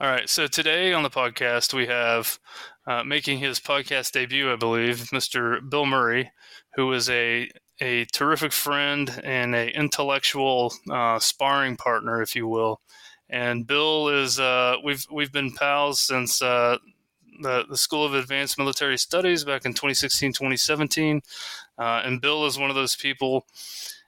All right. So today on the podcast, we have uh, making his podcast debut, I believe, Mr. Bill Murray, who is a a terrific friend and a intellectual uh, sparring partner, if you will. And Bill is uh, we've we've been pals since uh, the, the School of Advanced Military Studies back in 2016, 2017. Uh, and Bill is one of those people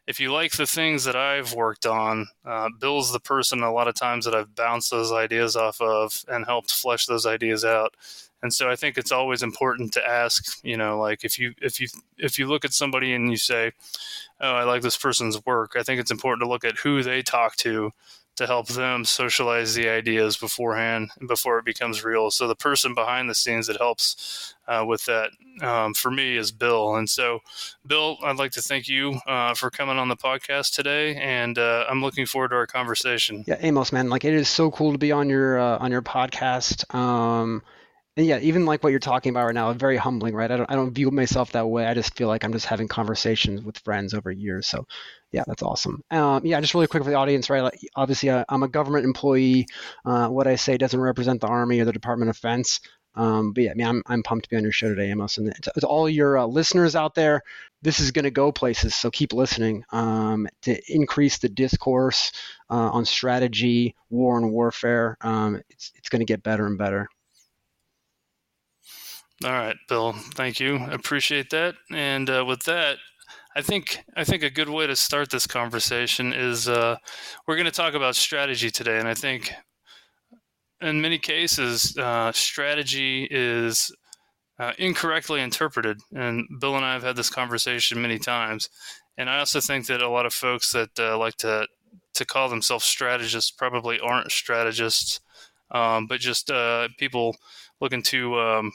if you like the things that I've worked on, uh, Bill's the person a lot of times that I've bounced those ideas off of and helped flesh those ideas out. And so I think it's always important to ask, you know, like if you if you if you look at somebody and you say, "Oh, I like this person's work," I think it's important to look at who they talk to to help them socialize the ideas beforehand and before it becomes real. So the person behind the scenes that helps uh, with that um, for me is Bill. And so, Bill, I'd like to thank you uh, for coming on the podcast today, and uh, I'm looking forward to our conversation. Yeah, Amos, man, like it is so cool to be on your uh, on your podcast. Um, and yeah, even like what you're talking about right now, very humbling, right? I don't I don't view myself that way. I just feel like I'm just having conversations with friends over years. So, yeah, that's awesome. Um, yeah, just really quick for the audience, right? Like, obviously, uh, I'm a government employee. Uh, what I say doesn't represent the Army or the Department of Defense. Um, but yeah, I mean, I'm, I'm pumped to be on your show today, Amos. And to, to all your uh, listeners out there, this is going to go places. So keep listening um, to increase the discourse uh, on strategy, war, and warfare. Um, it's it's going to get better and better. All right, Bill. Thank you. Appreciate that. And uh, with that, I think I think a good way to start this conversation is uh, we're going to talk about strategy today, and I think in many cases uh, strategy is uh, incorrectly interpreted. And Bill and I have had this conversation many times, and I also think that a lot of folks that uh, like to to call themselves strategists probably aren't strategists, um, but just uh, people looking to um,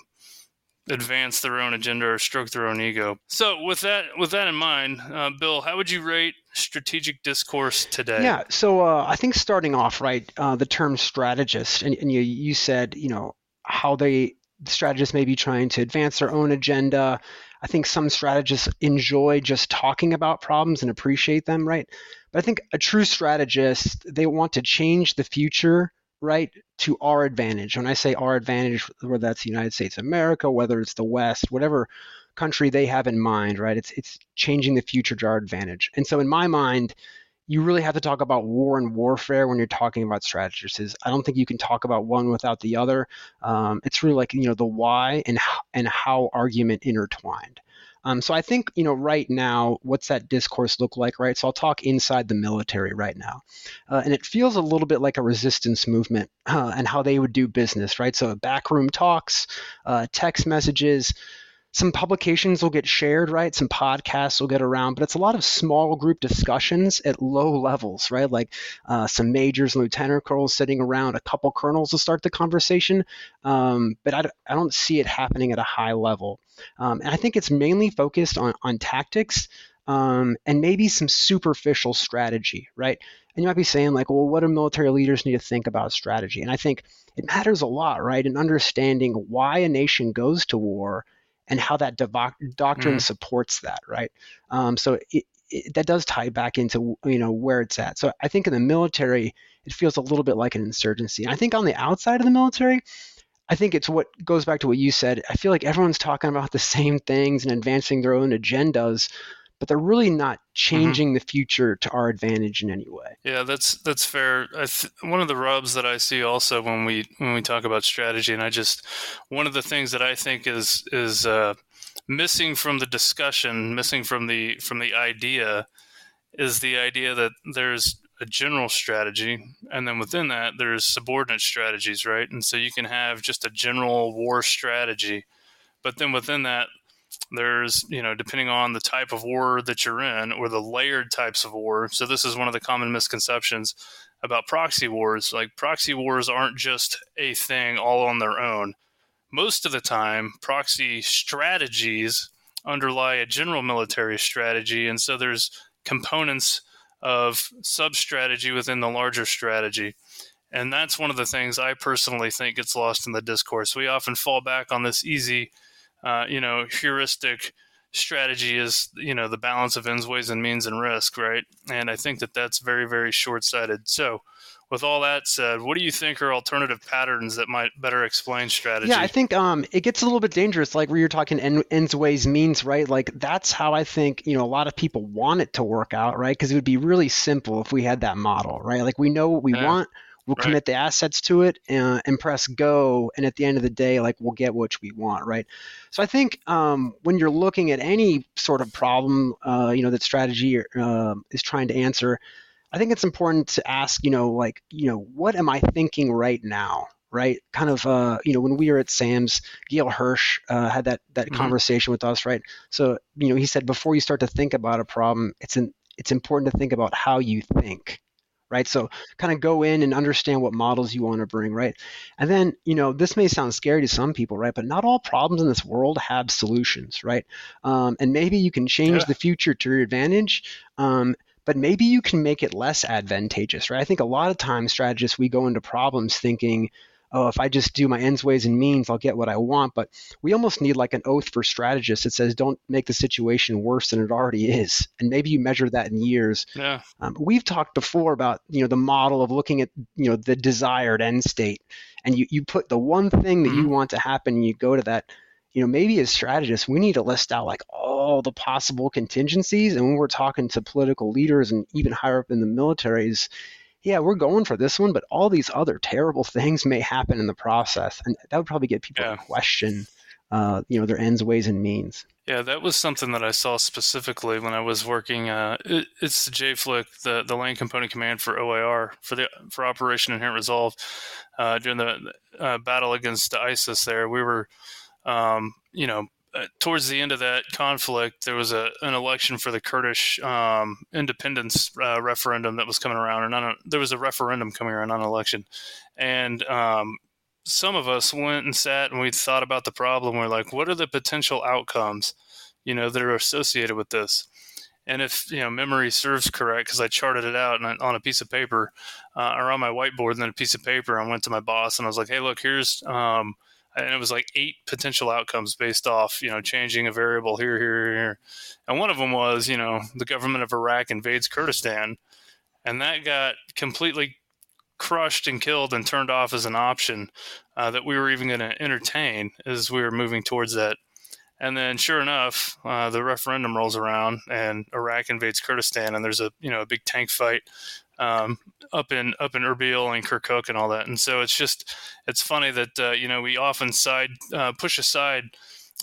advance their own agenda or stroke their own ego. So, with that with that in mind, uh, Bill, how would you rate strategic discourse today? Yeah, so uh, I think starting off right, uh, the term strategist, and, and you you said you know how they strategists may be trying to advance their own agenda. I think some strategists enjoy just talking about problems and appreciate them, right? But I think a true strategist, they want to change the future right to our advantage when i say our advantage whether that's the united states of america whether it's the west whatever country they have in mind right it's it's changing the future to our advantage and so in my mind you really have to talk about war and warfare when you're talking about strategies. I don't think you can talk about one without the other. Um, it's really like you know the why and and how argument intertwined. Um, so I think you know right now, what's that discourse look like, right? So I'll talk inside the military right now, uh, and it feels a little bit like a resistance movement uh, and how they would do business, right? So backroom talks, uh, text messages some publications will get shared, right? Some podcasts will get around, but it's a lot of small group discussions at low levels, right? Like uh, some majors and lieutenant colonels sitting around, a couple colonels to start the conversation. Um, but I, I don't see it happening at a high level. Um, and I think it's mainly focused on, on tactics um, and maybe some superficial strategy, right? And you might be saying, like, well, what do military leaders need to think about strategy? And I think it matters a lot, right? In understanding why a nation goes to war and how that doctrine mm. supports that, right? Um, so it, it, that does tie back into you know where it's at. So I think in the military, it feels a little bit like an insurgency. And I think on the outside of the military, I think it's what goes back to what you said. I feel like everyone's talking about the same things and advancing their own agendas, but they're really not mm-hmm. changing mm-hmm. the future to our advantage in any way. Yeah, that's that's fair. Th- one of the rubs that I see also when we when we talk about strategy, and I just one of the things that I think is is uh, missing from the discussion, missing from the from the idea, is the idea that there's a general strategy, and then within that there's subordinate strategies, right? And so you can have just a general war strategy, but then within that there's, you know, depending on the type of war that you're in or the layered types of war. So, this is one of the common misconceptions about proxy wars. Like, proxy wars aren't just a thing all on their own. Most of the time, proxy strategies underlie a general military strategy. And so, there's components of sub strategy within the larger strategy. And that's one of the things I personally think gets lost in the discourse. We often fall back on this easy uh, you know, heuristic strategy is, you know, the balance of ends, ways, and means and risk, right? And I think that that's very, very short sighted. So, with all that said, what do you think are alternative patterns that might better explain strategy? Yeah, I think um, it gets a little bit dangerous, like where you're talking end, ends, ways, means, right? Like that's how I think you know a lot of people want it to work out, right? Because it would be really simple if we had that model, right? Like we know what we yeah. want, we'll right. commit the assets to it and, and, press go and at the end of the day like we'll get what we want right so i think um, when you're looking at any sort of problem uh, you know that strategy uh, is trying to answer i think it's important to ask you know like you know what am i thinking right now right kind of uh, you know when we were at sam's Gail hirsch uh, had that that mm-hmm. conversation with us right so you know he said before you start to think about a problem it's an it's important to think about how you think right? So kind of go in and understand what models you want to bring, right? And then, you know, this may sound scary to some people, right? But not all problems in this world have solutions, right? Um, and maybe you can change yeah. the future to your advantage. Um, but maybe you can make it less advantageous, right? I think a lot of times strategists we go into problems thinking, oh, if I just do my ends, ways, and means, I'll get what I want. But we almost need like an oath for strategists that says, don't make the situation worse than it already is. And maybe you measure that in years. Yeah. Um, we've talked before about, you know, the model of looking at, you know, the desired end state. And you, you put the one thing that mm-hmm. you want to happen and you go to that. You know, maybe as strategists, we need to list out like all the possible contingencies. And when we're talking to political leaders and even higher up in the militaries, yeah, we're going for this one, but all these other terrible things may happen in the process, and that would probably get people yeah. to question, uh, you know, their ends, ways, and means. Yeah, that was something that I saw specifically when I was working. Uh, it, it's the JFLC, the the Land Component Command for OIR for the for Operation Inherent Resolve. Uh, during the uh, battle against ISIS, there we were, um, you know, uh, towards the end of that conflict, there was a, an election for the Kurdish um, independence uh, referendum that was coming around, or not. There was a referendum coming around on election, and um, some of us went and sat and we thought about the problem. We're like, what are the potential outcomes, you know, that are associated with this? And if you know memory serves correct, because I charted it out on a piece of paper uh, or on my whiteboard, and then a piece of paper, I went to my boss and I was like, "Hey, look, here's um, and it was like eight potential outcomes based off you know changing a variable here here here and one of them was you know the government of iraq invades kurdistan and that got completely crushed and killed and turned off as an option uh, that we were even going to entertain as we were moving towards that. And then, sure enough, uh, the referendum rolls around, and Iraq invades Kurdistan, and there's a you know a big tank fight um, up in up in Erbil and Kirkuk and all that. And so it's just it's funny that uh, you know we often side uh, push aside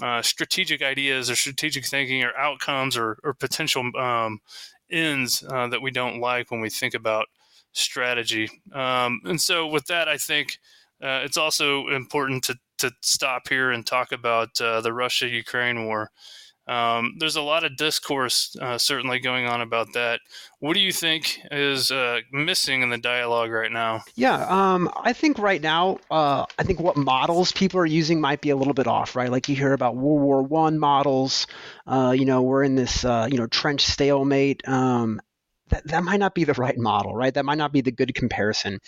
uh, strategic ideas or strategic thinking or outcomes or, or potential um, ends uh, that we don't like when we think about strategy. Um, and so with that, I think uh, it's also important to to stop here and talk about uh, the Russia Ukraine war. Um, there's a lot of discourse uh, certainly going on about that. What do you think is uh, missing in the dialogue right now? Yeah, um, I think right now, uh, I think what models people are using might be a little bit off, right? Like you hear about World War One models. Uh, you know, we're in this, uh, you know, trench stalemate. Um, that that might not be the right model, right? That might not be the good comparison.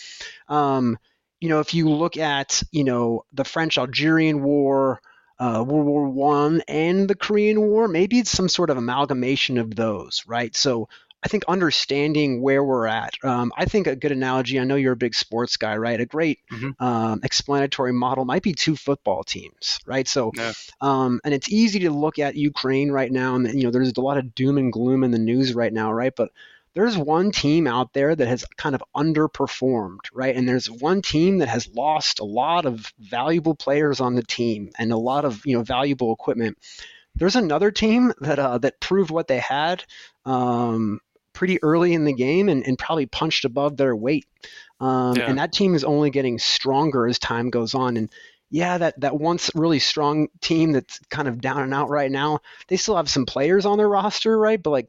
Um, you know, if you look at, you know, the French Algerian War, uh, World War One, and the Korean War, maybe it's some sort of amalgamation of those, right? So I think understanding where we're at. Um, I think a good analogy. I know you're a big sports guy, right? A great mm-hmm. um, explanatory model might be two football teams, right? So, yeah. um, and it's easy to look at Ukraine right now, and you know, there's a lot of doom and gloom in the news right now, right? But there's one team out there that has kind of underperformed, right? And there's one team that has lost a lot of valuable players on the team and a lot of you know valuable equipment. There's another team that uh, that proved what they had um, pretty early in the game and, and probably punched above their weight. Um, yeah. And that team is only getting stronger as time goes on. And yeah, that, that once really strong team that's kind of down and out right now, they still have some players on their roster, right? But like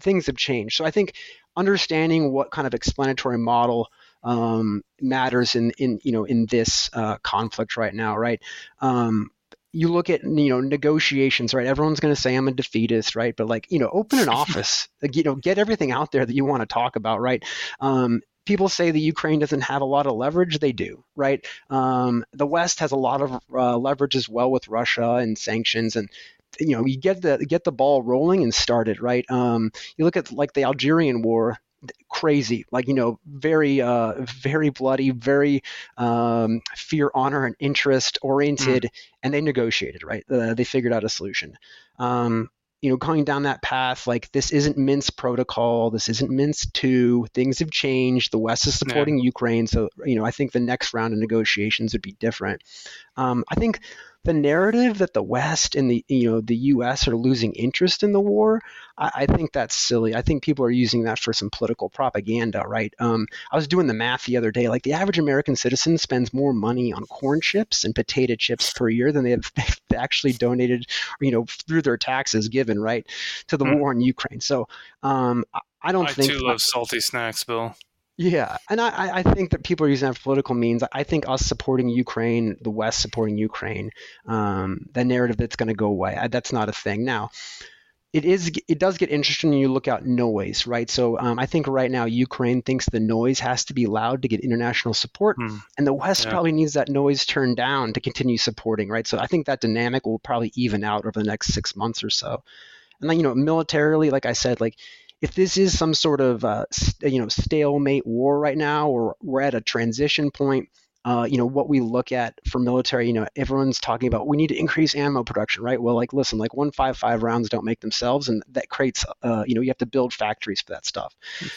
things have changed. So I think understanding what kind of explanatory model um, matters in, in you know in this uh, conflict right now, right? Um, you look at you know negotiations, right? Everyone's going to say I'm a defeatist, right? But like you know, open an office, you know, get everything out there that you want to talk about, right? Um, people say that Ukraine doesn't have a lot of leverage. They do, right? Um, the West has a lot of uh, leverage as well with Russia and sanctions, and you know you get the get the ball rolling and start it right. Um, you look at like the Algerian War, crazy like you know very uh very bloody very um fear honor and interest oriented mm. and they negotiated right uh, they figured out a solution um you know going down that path like this isn't minsk protocol this isn't minsk 2 things have changed the west is supporting yeah. ukraine so you know i think the next round of negotiations would be different um, i think the narrative that the West and the you know the U.S. are losing interest in the war, I, I think that's silly. I think people are using that for some political propaganda, right? Um, I was doing the math the other day. Like the average American citizen spends more money on corn chips and potato chips per year than they have actually donated, you know, through their taxes given right to the mm. war in Ukraine. So um, I don't I think. I too love salty snacks, Bill. Yeah, and I, I think that people are using that for political means. I think us supporting Ukraine, the West supporting Ukraine, um, the narrative that's going to go away. I, that's not a thing now. It is. It does get interesting when you look at noise, right? So um, I think right now Ukraine thinks the noise has to be loud to get international support, hmm. and the West yeah. probably needs that noise turned down to continue supporting, right? So I think that dynamic will probably even out over the next six months or so. And then you know, militarily, like I said, like if this is some sort of uh, you know stalemate war right now, or we're at a transition point, uh, you know what we look at for military, you know everyone's talking about we need to increase ammo production, right? Well, like listen, like 155 rounds don't make themselves, and that creates uh, you know you have to build factories for that stuff.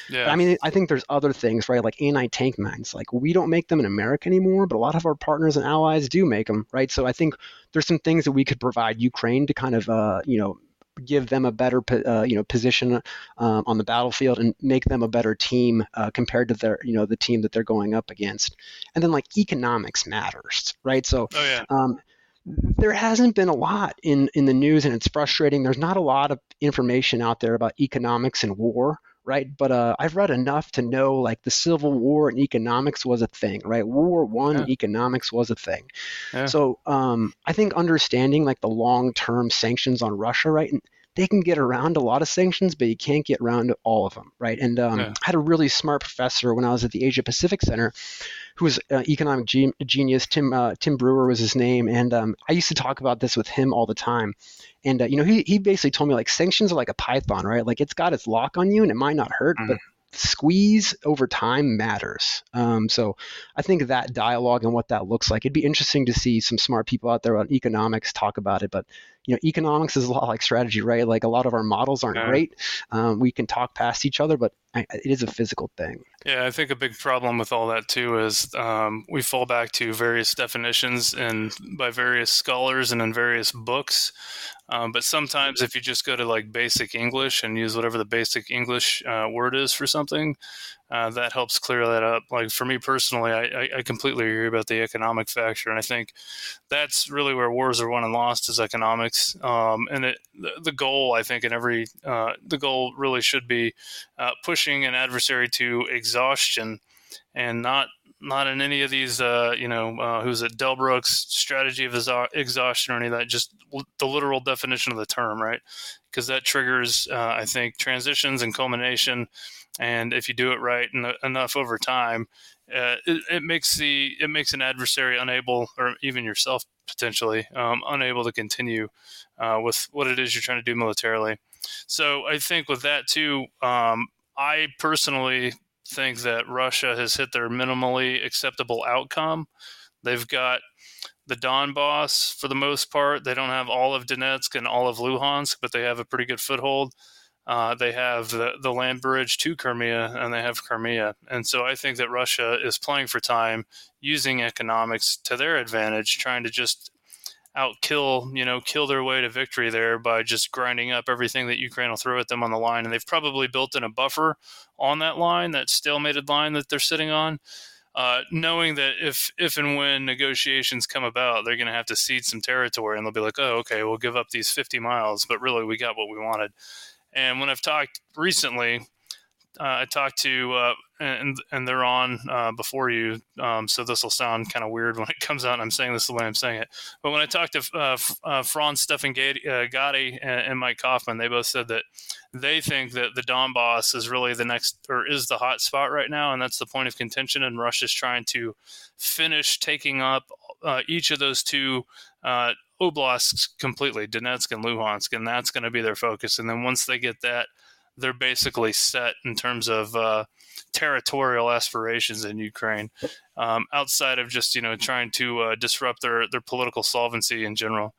Yeah. But, I mean, I think there's other things, right? Like anti-tank mines. Like we don't make them in America anymore, but a lot of our partners and allies do make them, right? So I think there's some things that we could provide Ukraine to kind of uh, you know give them a better uh, you know position um, on the battlefield and make them a better team uh, compared to their you know the team that they're going up against. And then like economics matters, right? So oh, yeah. um, there hasn't been a lot in in the news, and it's frustrating. There's not a lot of information out there about economics and war right? But uh, I've read enough to know like the Civil War and economics was a thing, right? World War One yeah. economics was a thing. Yeah. So um, I think understanding like the long term sanctions on Russia, right? And they can get around a lot of sanctions, but you can't get around all of them, right? And um, yeah. I had a really smart professor when I was at the Asia Pacific Center, who was uh, economic ge- genius. Tim uh, Tim Brewer was his name, and um, I used to talk about this with him all the time. And uh, you know, he he basically told me like sanctions are like a python, right? Like it's got its lock on you, and it might not hurt, mm-hmm. but squeeze over time matters. Um, so I think that dialogue and what that looks like, it'd be interesting to see some smart people out there on economics talk about it. But you know, economics is a lot like strategy, right? Like a lot of our models aren't Yeah. great. Um, we can talk past each other, but I, it is a physical thing. Yeah, I think a big problem with all that too is um, we fall back to various definitions and by various scholars and in various books. Um, but sometimes, if you just go to like basic English and use whatever the basic English uh, word is for something, uh, that helps clear that up. Like for me personally, I, I, completely agree about the economic factor, and I think that's really where wars are won and lost is economics. Um, and it, the, the goal, I think, in every uh, the goal really should be uh, pushing an adversary to exhaustion, and not not in any of these, uh, you know, uh, who's it, Delbruck's strategy of exha- exhaustion or any of that. Just the literal definition of the term, right? Because that triggers, uh, I think, transitions and culmination. And if you do it right en- enough over time, uh, it, it makes the it makes an adversary unable, or even yourself potentially um, unable to continue uh, with what it is you're trying to do militarily. So I think with that too, um, I personally think that Russia has hit their minimally acceptable outcome. They've got the Donbass for the most part. They don't have all of Donetsk and all of Luhansk, but they have a pretty good foothold. Uh, they have the, the land bridge to Crimea and they have Crimea. And so I think that Russia is playing for time, using economics to their advantage, trying to just outkill, you know, kill their way to victory there by just grinding up everything that Ukraine will throw at them on the line. And they've probably built in a buffer on that line, that stalemated line that they're sitting on, uh, knowing that if if and when negotiations come about, they're going to have to cede some territory, and they'll be like, oh, okay, we'll give up these 50 miles, but really we got what we wanted. And when I've talked recently, uh, I talked to uh, and and they're on uh, before you, um, so this will sound kind of weird when it comes out. I'm saying this the way I'm saying it, but when I talked to uh, uh, Franz Stefan uh, Gady and, and Mike Kofman, they both said that they think that the Donbass is really the next or is the hot spot right now, and that's the point of contention. And Russia's trying to finish taking up uh, each of those two oblasts completely, Donetsk and Luhansk, and that's going to be their focus. And then once they get that, they're basically set in terms of uh, territorial aspirations in Ukraine, um, outside of just you know trying to uh, disrupt their their political solvency in general.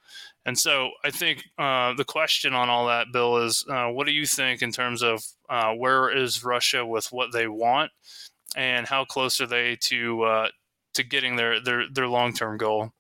And so I think uh, the question on all that, Bill, is uh, what do you think in terms of uh, where is Russia with what they want, and how close are they to uh, to getting their their their long term goal?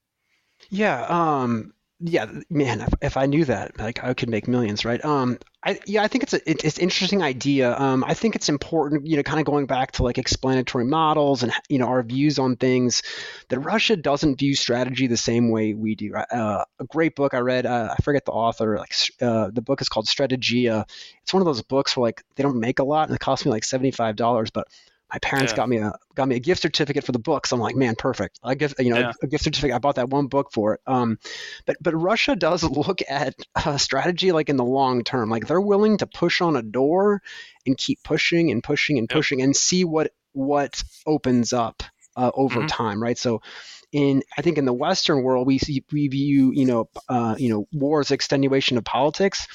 Yeah, um, yeah, man, if, if I knew that, like I could make millions, right? Um, I yeah, I think it's a it, it's an interesting idea. Um, I think it's important, you know, kind of going back to like explanatory models and you know our views on things. That Russia doesn't view strategy the same way we do. Uh, a great book I read, uh, I forget the author. Like uh, the book is called Strategia. It's one of those books where like they don't make a lot and it cost me like seventy five dollars, but my parents Yeah. got me a got me a gift certificate for the book. So I'm like, man, perfect. I give you know Yeah. a gift certificate. I bought that one book for it. Um, but but Russia does look at uh, strategy like in the long term. Like they're willing to push on a door and keep pushing and pushing and Yep. pushing and see what what opens up uh, over Mhm. time, right? So. In, I think in the Western world, we see, we view you know uh, you know war as extenuation of politics.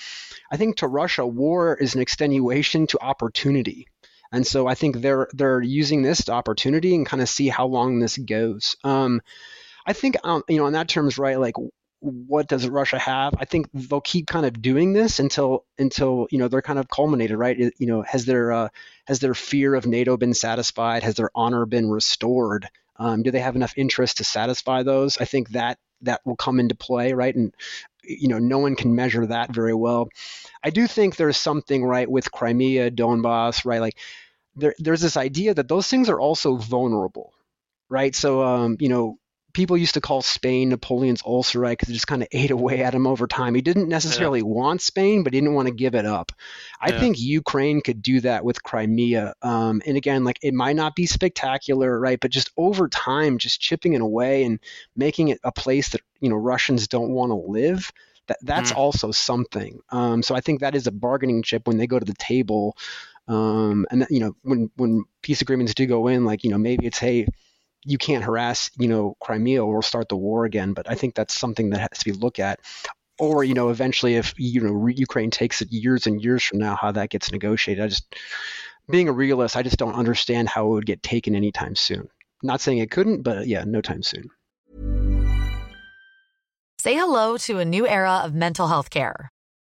I think to Russia, war is an extenuation to opportunity. And so I think they're they're using this opportunity and kind of see how long this goes. Um, I think um, you know, on that terms, right? Like, what does Russia have? I think they'll keep kind of doing this until until you know they're kind of culminated, right? You know, has their uh, has their fear of NATO been satisfied? Has their honor been restored? Um, do they have enough interest to satisfy those? I think that that will come into play, right? And you know, no one can measure that very well. I do think there's something right with Crimea, Donbass, right? Like there, there's this idea that those things are also vulnerable, right? So, um, you know, people used to call Spain Napoleon's ulcer, right? Because it just kind of ate away at him over time. He didn't necessarily want Spain, but he didn't want to give it up. I Yeah. think Ukraine could do that with Crimea. Um, and again, like it might not be spectacular, right? But just over time, just chipping it away and making it a place that you know Russians don't want to live. That that's Mm. also something. Um, so I think that is a bargaining chip when they go to the table. Um, and you know when when peace agreements do go in, like you know maybe it's hey you can't harass you know Crimea or we'll start the war again. But I think that's something that has to be looked at. Or you know eventually if you know Ukraine takes it years and years from now how that gets negotiated. I just being a realist, I just don't understand how it would get taken anytime soon. Not saying it couldn't, but yeah, no time soon. Say hello to a new era of mental health care.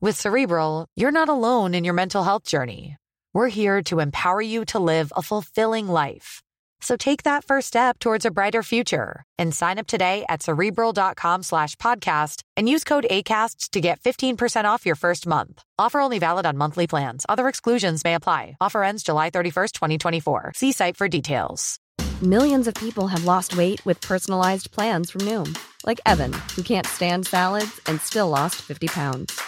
With Cerebral, you're not alone in your mental health journey. We're here to empower you to live a fulfilling life. So take that first step towards a brighter future and sign up today at cerebral.com slash podcast and use code ACasts to get 15% off your first month. Offer only valid on monthly plans. Other exclusions may apply. Offer ends July 31st, 2024. See site for details. Millions of people have lost weight with personalized plans from Noom, like Evan, who can't stand salads and still lost 50 pounds.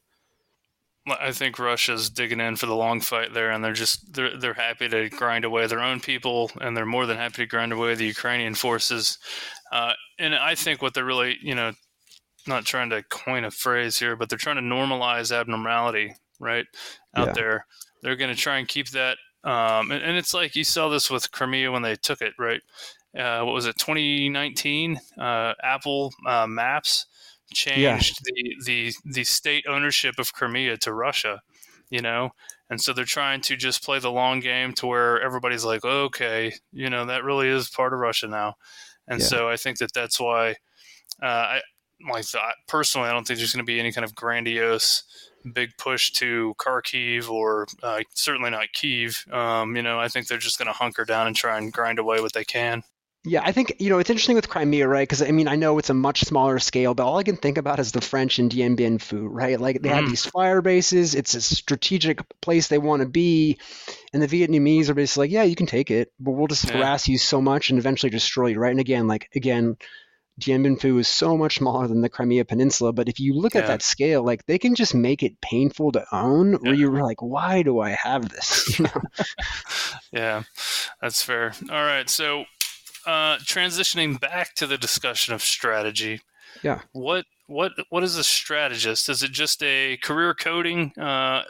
I think Russia's digging in for the long fight there, and they're just they're they're happy to grind away their own people, and they're more than happy to grind away the Ukrainian forces. Uh, and I think what they're really, you know, not trying to coin a phrase here, but they're trying to normalize abnormality, right, out Yeah. there. They're going to try and keep that. Um, and, and it's like you saw this with Crimea when they took it, right? Uh, what was it, 2019? Uh, Apple uh, Maps changed the, the the state ownership of Crimea to Russia, you know, and so they're trying to just play the long game to where everybody's like, okay, you know, that really is part of Russia now, and Yeah. so I think that that's why uh, I like that personally. I don't think there's going to be any kind of grandiose big push to Kharkiv or uh, certainly not Kiev. Um, you know, I think they're just going to hunker down and try and grind away what they can. Yeah, I think you know it's interesting with Crimea, right? Because I mean, I know it's a much smaller scale, but all I can think about is the French in Dien Bien Phu, right? Like they have Mm. these fire bases. It's a strategic place they want to be, and the Vietnamese are basically like, yeah, you can take it, but we'll just Yeah. harass you so much and eventually destroy you, right? And again, like again, Dien Bien Phu is so much smaller than the Crimea Peninsula, but if you look at that scale, like they can just make it painful to own, where you're like, why do I have this? You know? Yeah, that's fair. All right, so uh, transitioning back to the discussion of strategy. Yeah. What what what is a strategist? Is it just a career coding uh,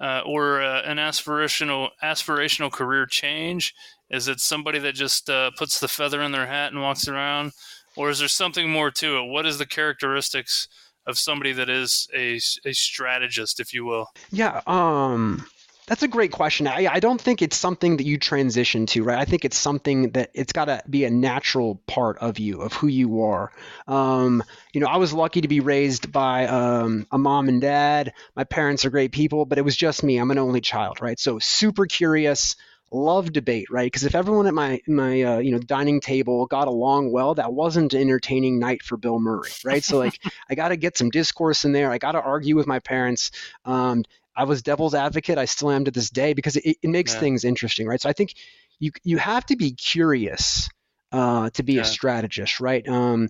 uh, or uh, an aspirational aspirational career change? Is it somebody that just uh, puts the feather in their hat and walks around, or is there something more to it? What is the characteristics of somebody that is a, a strategist, if you will? Yeah, um, that's a great question. I, I don't think it's something that you transition to, right? I think it's something that it's got to be a natural part of you, of who you are. Um, you know, I was lucky to be raised by um, a mom and dad. My parents are great people, but it was just me. I'm an only child, right? So super curious, love debate, right? Because if everyone at my my uh, you know dining table got along well, that wasn't an entertaining night for Bill Murray, right? So like, I got to get some discourse in there. I got to argue with my parents. Um, I was devil's advocate. I still am to this day because it, it makes Yeah. things interesting, right? So I think you you have to be curious uh, to be Yeah. a strategist, right? Um,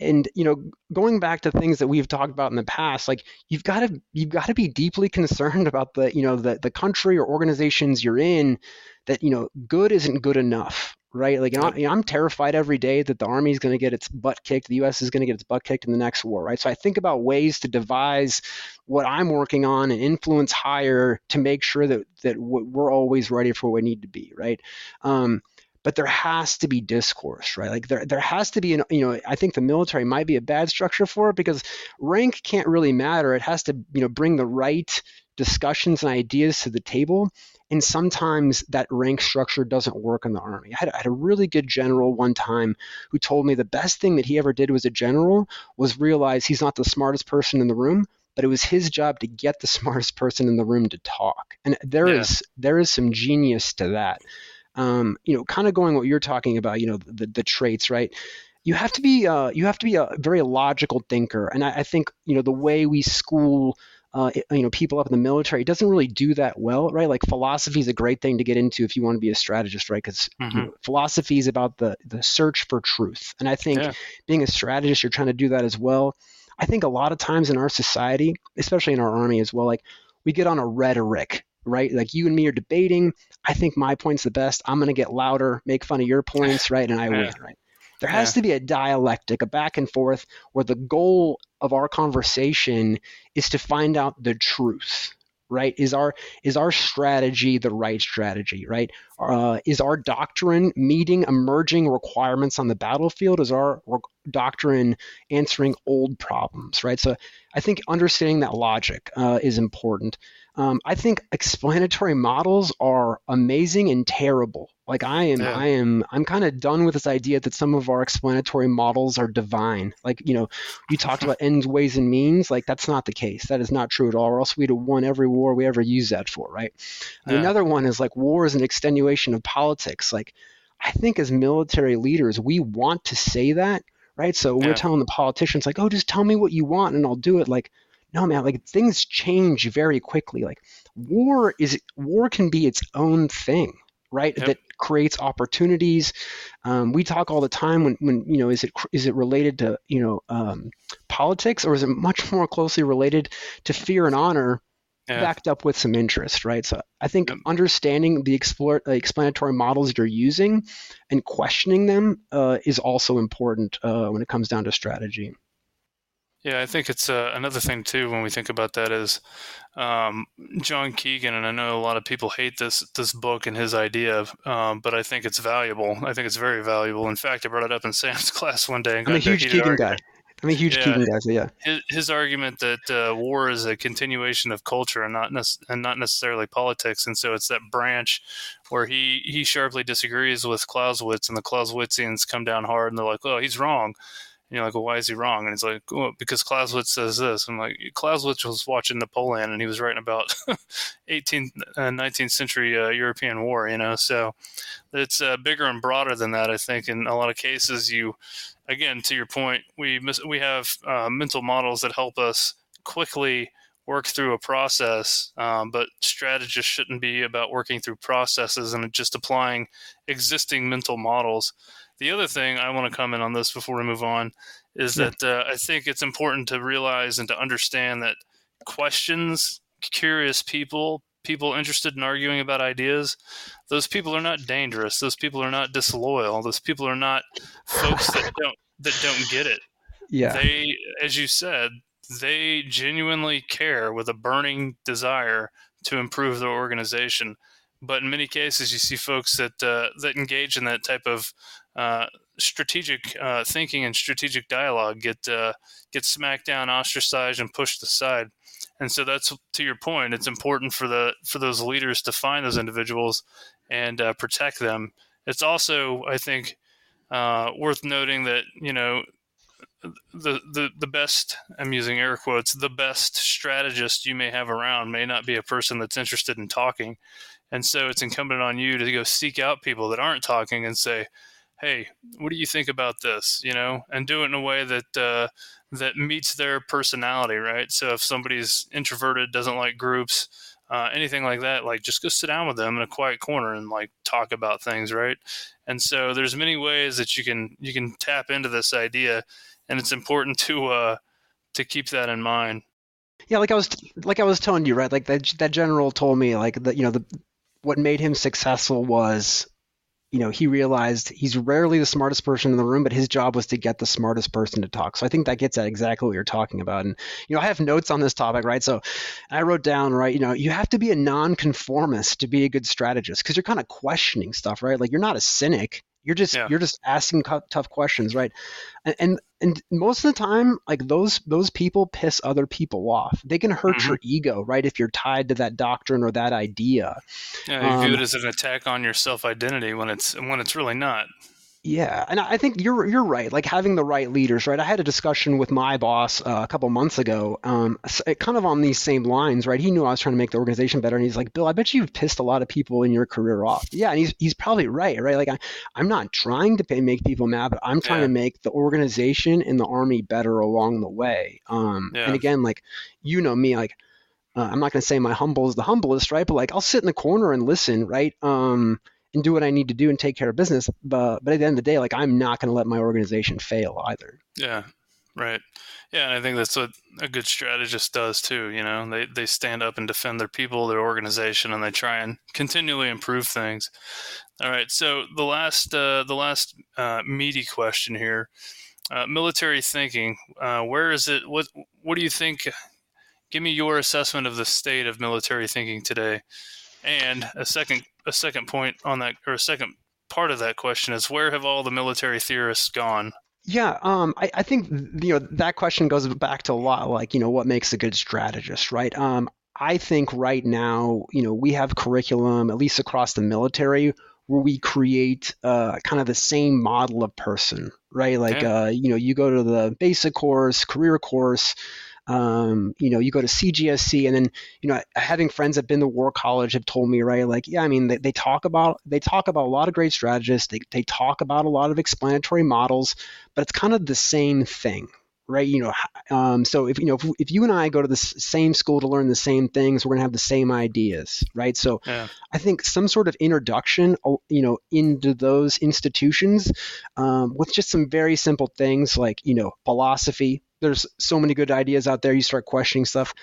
and you know, going back to things that we've talked about in the past, like you've got to you've got to be deeply concerned about the you know the the country or organizations you're in. That you know, good isn't good enough, right? Like, you know, I'm terrified every day that the Army is going to get its butt kicked, the U.S. is going to get its butt kicked in the next war, right? So I think about ways to devise what I'm working on and influence higher to make sure that that we're always ready for what we need to be, right? Um, but there has to be discourse, right? Like there there has to be an you know I think the military might be a bad structure for it because rank can't really matter. It has to you know bring the right discussions and ideas to the table. And sometimes that rank structure doesn't work in the army. I had, I had a really good general one time who told me the best thing that he ever did as a general was realize he's not the smartest person in the room, but it was his job to get the smartest person in the room to talk. And there Yeah. is there is some genius to that. Um, you know, kind of going what you're talking about, you know, the, the traits, right? You have to be uh, you have to be a very logical thinker, and I, I think you know the way we school uh, you know, people up in the military, it doesn't really do that well, right? Like philosophy is a great thing to get into if you want to be a strategist, right? Because mm-hmm. you know, philosophy is about the the search for truth, and I think yeah. being a strategist, you're trying to do that as well. I think a lot of times in our society, especially in our army as well, like we get on a rhetoric, right? Like you and me are debating. I think my point's the best. I'm going to get louder, make fun of your points, right? And I win, right? There has yeah. to be a dialectic, a back and forth, where the goal of our conversation is to find out the truth, right? Is our is our strategy the right strategy, right? Uh, is our doctrine meeting emerging requirements on the battlefield? Is our re- doctrine answering old problems, right? So I think understanding that logic uh, is important. Um, I think explanatory models are amazing and terrible. Like I am, yeah. I am, I'm kind of done with this idea that some of our explanatory models are divine. Like you know, you talked about ends, ways, and means. Like that's not the case. That is not true at all. Or else we'd have won every war we ever used that for, right? Yeah. Another one is like war is an extenuation of politics. Like I think as military leaders, we want to say that, right? So yeah. we're telling the politicians like, oh, just tell me what you want and I'll do it. Like no man like things change very quickly like war is war can be its own thing right yep. that creates opportunities um, we talk all the time when, when you know is it is it related to you know um, politics or is it much more closely related to fear and honor yeah. backed up with some interest right so i think understanding the explore, uh, explanatory models you're using and questioning them uh, is also important uh, when it comes down to strategy yeah, I think it's uh, another thing too when we think about that is um, John Keegan, and I know a lot of people hate this this book and his idea, um, but I think it's valuable. I think it's very valuable. In fact, I brought it up in Sam's class one day. And I'm a huge Keegan argument. guy. I'm a huge yeah, guy. So yeah, his, his argument that uh, war is a continuation of culture and not and not necessarily politics, and so it's that branch where he he sharply disagrees with Clausewitz, and the Clausewitzians come down hard, and they're like, "Oh, he's wrong." And you're like, well, why is he wrong? And he's like, well, because Clausewitz says this. I'm like, Clausewitz was watching Napoleon and he was writing about 18th, uh, 19th century uh, European war, you know? So it's uh, bigger and broader than that, I think. In a lot of cases, you, again, to your point, we, mis- we have uh, mental models that help us quickly work through a process, um, but strategists shouldn't be about working through processes and just applying existing mental models. The other thing I want to comment on this before we move on is yeah. that uh, I think it's important to realize and to understand that questions, curious people, people interested in arguing about ideas, those people are not dangerous. Those people are not disloyal. Those people are not folks that don't that don't get it. Yeah. They, as you said, they genuinely care with a burning desire to improve their organization. But in many cases, you see folks that uh, that engage in that type of uh, strategic uh, thinking and strategic dialogue get uh, get smacked down, ostracized, and pushed aside. And so that's to your point. It's important for the for those leaders to find those individuals and uh, protect them. It's also, I think, uh, worth noting that you know the, the the best I'm using air quotes the best strategist you may have around may not be a person that's interested in talking, and so it's incumbent on you to go seek out people that aren't talking and say, hey, what do you think about this? You know, and do it in a way that uh, that meets their personality, right? So if somebody's introverted, doesn't like groups, uh, anything like that, like just go sit down with them in a quiet corner and like talk about things, right? And so there's many ways that you can you can tap into this idea, and it's important to uh, to keep that in mind. Yeah, like I was like I was telling you, right? Like that that general told me like that you know the what made him successful was you know, he realized he's rarely the smartest person in the room, but his job was to get the smartest person to talk. So I think that gets at exactly what you're talking about. And, you know, I have notes on this topic, right? So I wrote down, right, you know, you have to be a nonconformist to be a good strategist because you're kind of questioning stuff, right? Like you're not a cynic. You're just yeah. you're just asking tough questions, right? And, and, and most of the time, like those those people piss other people off. They can hurt mm-hmm. your ego, right? If you're tied to that doctrine or that idea. Yeah, you um, view it as an attack on your self identity when it's when it's really not. Yeah, and I think you're you're right. Like having the right leaders, right? I had a discussion with my boss uh, a couple months ago, um, kind of on these same lines, right? He knew I was trying to make the organization better, and he's like, "Bill, I bet you've pissed a lot of people in your career off." Yeah, and he's he's probably right, right? Like I, I'm not trying to pay, make people mad, but I'm trying yeah. to make the organization and the army better along the way. Um, yeah. And again, like you know me, like uh, I'm not going to say my humble is the humblest, right? But like I'll sit in the corner and listen, right? Um, and do what I need to do and take care of business. But but at the end of the day, like I'm not going to let my organization fail either. Yeah, right. Yeah, and I think that's what a good strategist does too. You know, they they stand up and defend their people, their organization, and they try and continually improve things. All right. So the last uh, the last uh, meaty question here, uh, military thinking. Uh, where is it? What what do you think? Give me your assessment of the state of military thinking today. And a second a second point on that, or a second part of that question is where have all the military theorists gone? Yeah, um, I, I, think you know that question goes back to a lot like you know what makes a good strategist, right? Um, I think right now, you know, we have curriculum at least across the military where we create uh, kind of the same model of person, right? Like, uh, you know, you go to the basic course, career course, um, you know, you go to CGSC, and then you know, having friends that been to War College have told me, right, like, yeah, I mean, they, they talk about they talk about a lot of great strategists. They they talk about a lot of explanatory models, but it's kind of the same thing, right? You know, um, so if you know if, if you and I go to the same school to learn the same things, we're gonna have the same ideas, right? So yeah. I think some sort of introduction, you know, into those institutions um, with just some very simple things like you know philosophy, there's so many good ideas out there. You start questioning stuff.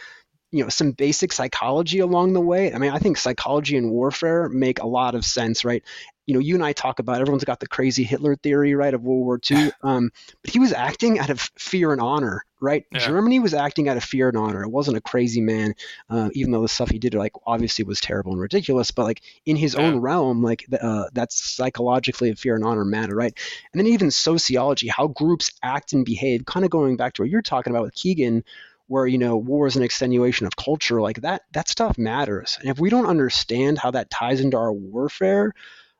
You know, some basic psychology along the way. I mean, I think psychology and warfare make a lot of sense, right? You know, you and I talk about everyone's got the crazy Hitler theory, right, of World War II. Um, but he was acting out of fear and honor, right? Yeah. Germany was acting out of fear and honor. It wasn't a crazy man, uh, even though the stuff he did, like, obviously was terrible and ridiculous. But like in his yeah. own realm, like uh, that's psychologically a fear and honor matter, right? And then even sociology, how groups act and behave, kind of going back to what you're talking about with Keegan, where you know war is an extenuation of culture like that that stuff matters and if we don't understand how that ties into our warfare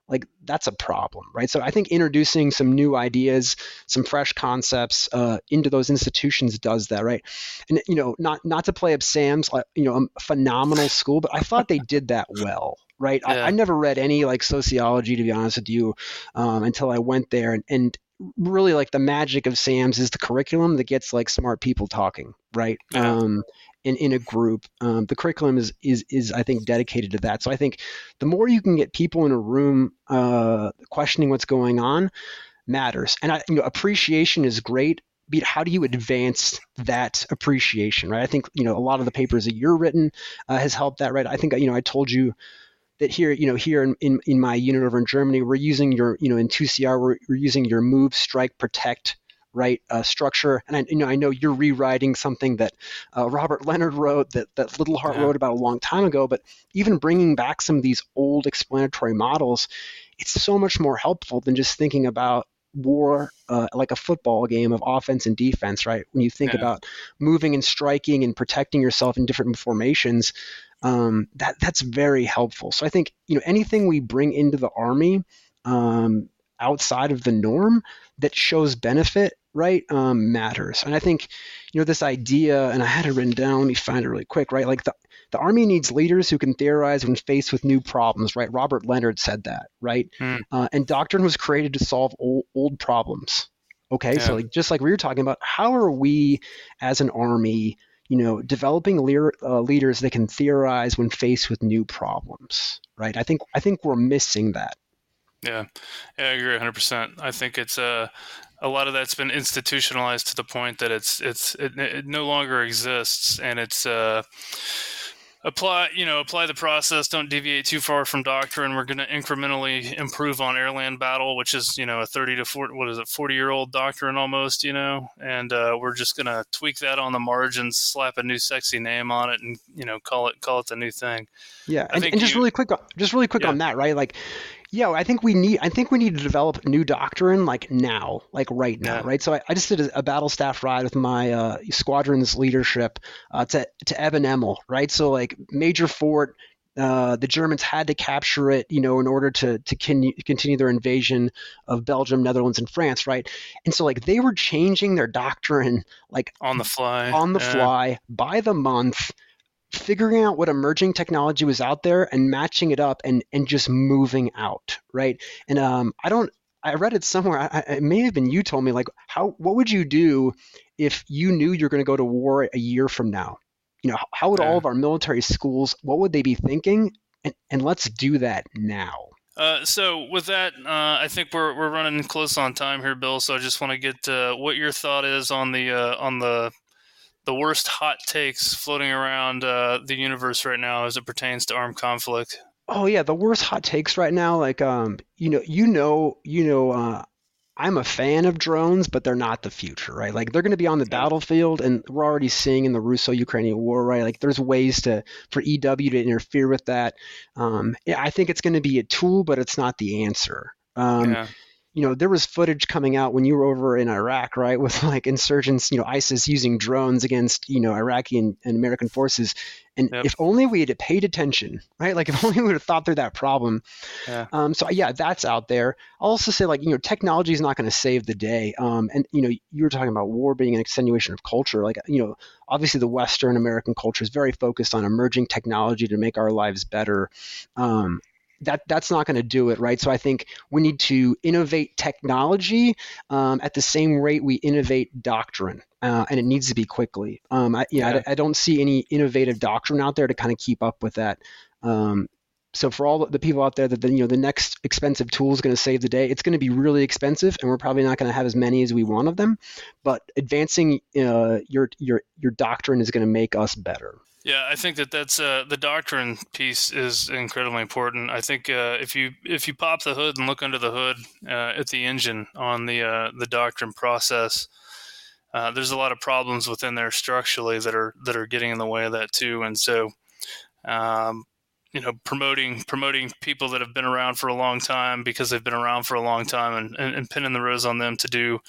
like that's a problem, right? So I think introducing some new ideas, some fresh concepts uh, into those institutions does that, right? And you know, not not to play up SAMS, you know, a phenomenal school, but I thought they did that well, right? Yeah. I, I, never read any like sociology, to be honest with you, um, until I went there, and, and really like the magic of SAMS is the curriculum that gets like smart people talking, right? Yeah. Um, in, in a group. Um, the curriculum is, is, is, I think, dedicated to that. So I think the more you can get people in a room uh, questioning what's going on matters. And I, you know, appreciation is great. But how do you advance that appreciation, right? I think you know a lot of the papers that you're written uh, has helped that, right? I think you know I told you that here, you know, here in, in, in, my unit over in Germany, we're using your, you know, in 2CR, we're, we're using your move, strike, protect right uh, structure. And I, you know, I know you're rewriting something that uh, Robert Leonard wrote, that that Liddell Hart yeah. wrote about a long time ago. But even bringing back some of these old explanatory models, it's so much more helpful than just thinking about war uh, like a football game of offense and defense, right? When you think yeah. about moving and striking and protecting yourself in different formations, um, that that's very helpful. So I think you know anything we bring into the army um, outside of the norm that shows benefit right um, matters. And i think you know this idea and i had it written down let me find it really quick right? Like the, the army needs leaders who can theorize when faced with new problems right? Robert leonard said that right? Mm. uh, and doctrine was created to solve old, old problems okay? Yeah. so like just like we were talking about how are we as an army you know developing uh, leaders that can theorize when faced with new problems right? I think i think we're missing that yeah, yeah, I agree 100. percent I think it's uh, a lot of that's been institutionalized to the point that it's it's it, it no longer exists, and it's uh, apply you know apply the process. Don't deviate too far from doctrine. We're going to incrementally improve on airland battle, which is you know a 30 to 40 what is it 40 year old doctrine almost, you know, and uh, we're just going to tweak that on the margins, slap a new sexy name on it, and you know call it call it the new thing. Yeah, and, and, just you, really quick, just really quick yeah. on that, right? Like yeah, I think we need. I think we need to develop new doctrine like now, like right now, yeah. right? So I, I, just did a, a, battle staff ride with my uh, squadron's leadership uh, to to Eben-Emael, right? So like major fort. Uh, the Germans had to capture it, you know, in order to to con- continue their invasion of Belgium, Netherlands, and France, right? And so like they were changing their doctrine like on the fly, on the yeah. fly by the month figuring out what emerging technology was out there and matching it up and and just moving out right and um, i don't i read it somewhere I, it may have been you told me like how what would you do if you knew you're going to go to war a year from now you know, how would Yeah. all of our military schools, what would they be thinking? And, and let's do that now. Uh, so with that, uh, I think we're we're running close on time here, Bill. So I just want to get uh, what your thought is on the uh, on the the worst hot takes floating around uh, the universe right now as it pertains to armed conflict. Oh yeah, the worst hot takes right now, like um, you know, you know, you know, uh, I'm a fan of drones, but they're not the future, right? Like they're going to be on the battlefield, and we're already seeing in the Russo-Ukrainian war, right? Like there's ways to for EW to interfere with that. Um, yeah, I think it's going to be a tool, but it's not the answer. Um, yeah, you know, there was footage coming out when you were over in Iraq, right, with like insurgents, you know, ISIS using drones against, you know, Iraqi and, and American forces. And Yep. if only we had paid attention, right? Like if only we would have thought through that problem. Yeah. Um, so yeah, that's out there. I'll also say like, you know, technology is not going to save the day. Um, and you know, you were talking about war being an extenuation of culture. Like, you know, obviously the Western American culture is very focused on emerging technology to make our lives better. Um, that that's not going to do it, right? So I think we need to innovate technology um, at the same rate we innovate doctrine, uh, and it needs to be quickly. Um, I, yeah, Yeah. I, I don't see any innovative doctrine out there to kind of keep up with that. Um, so for all the people out there that the, you know the next expensive tool is going to save the day, it's going to be really expensive, and we're probably not going to have as many as we want of them. But advancing uh, your your your doctrine is going to make us better. Yeah. I think that that's uh, the doctrine piece is incredibly important. I think uh, if you if you pop the hood and look under the hood uh, at the engine on the uh, the doctrine process. Uh, there's a lot of problems within there structurally that are that are getting in the way of that too, and so um, you know promoting promoting people that have been around for a long time because they've been around for a long time and, and, and pinning the rose on them to do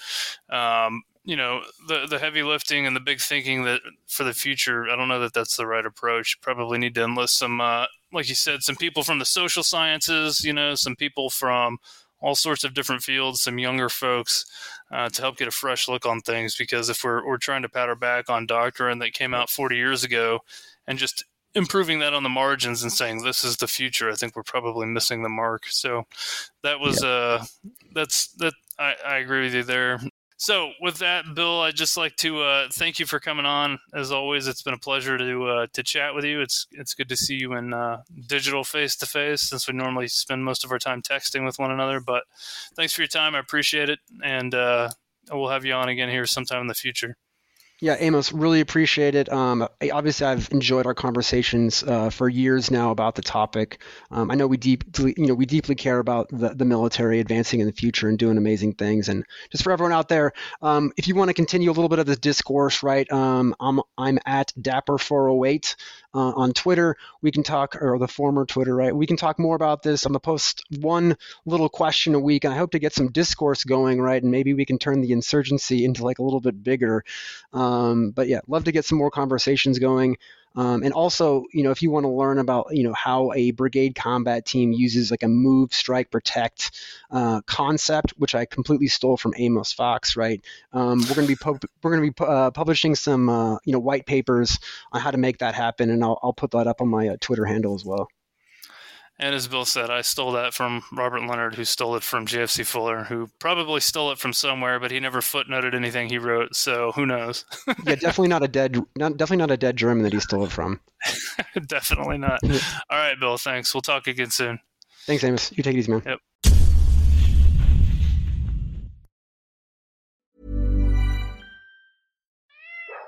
um, you know the the heavy lifting and the big thinking that for the future i don't know that that's the right approach. Probably need to enlist some uh, like you said some people from the social sciences you know some people from all sorts of different fields some younger folks uh, to help get a fresh look on things. Because if we're, we're trying to pat our back on doctrine that came out 40 years ago and just improving that on the margins and saying this is the future i think we're probably missing the mark. So that was uh that's that I, I agree with you there so with that bill i'd just like to uh, thank you for coming on. As always it's been a pleasure to uh, to chat with you. It's it's good to see you in uh, digital face to face since we normally spend most of our time texting with one another but thanks for your time. I appreciate it and uh, we'll have you on again here sometime in the future Yeah, Amos, really appreciate it. Um, obviously, I've enjoyed our conversations uh, for years now about the topic. Um, I know we deeply, you know, we deeply care about the, the military advancing in the future and doing amazing things. And just for everyone out there, um, if you want to continue a little bit of this discourse, right? Um, I'm I'm at Dapper408 uh, on Twitter. We can talk, or the former Twitter, right? We can talk more about this. I'm gonna post one little question a week, and I hope to get some discourse going, right? And maybe we can turn the insurgency into like a little bit bigger. Um, but yeah, love to get some more conversations going. Um, and also, you know, if you want to learn about, you know, how a brigade combat team uses like a move, strike, protect uh, concept, which I completely stole from Amos Fox, right? Um, we're going to be we're going to be pu- uh, publishing some, uh, you know, white papers on how to make that happen, and I'll, I'll put that up on my uh, Twitter handle as well. And as Bill said, I stole that from Robert Leonard, who stole it from JFC Fuller, who probably stole it from somewhere, but he never footnoted anything he wrote. So who knows? Yeah, definitely not a dead, not, definitely not a dead German that he stole it from. Definitely not. All right, Bill. Thanks. We'll talk again soon. Thanks, Amos. You take it easy, man. Yep.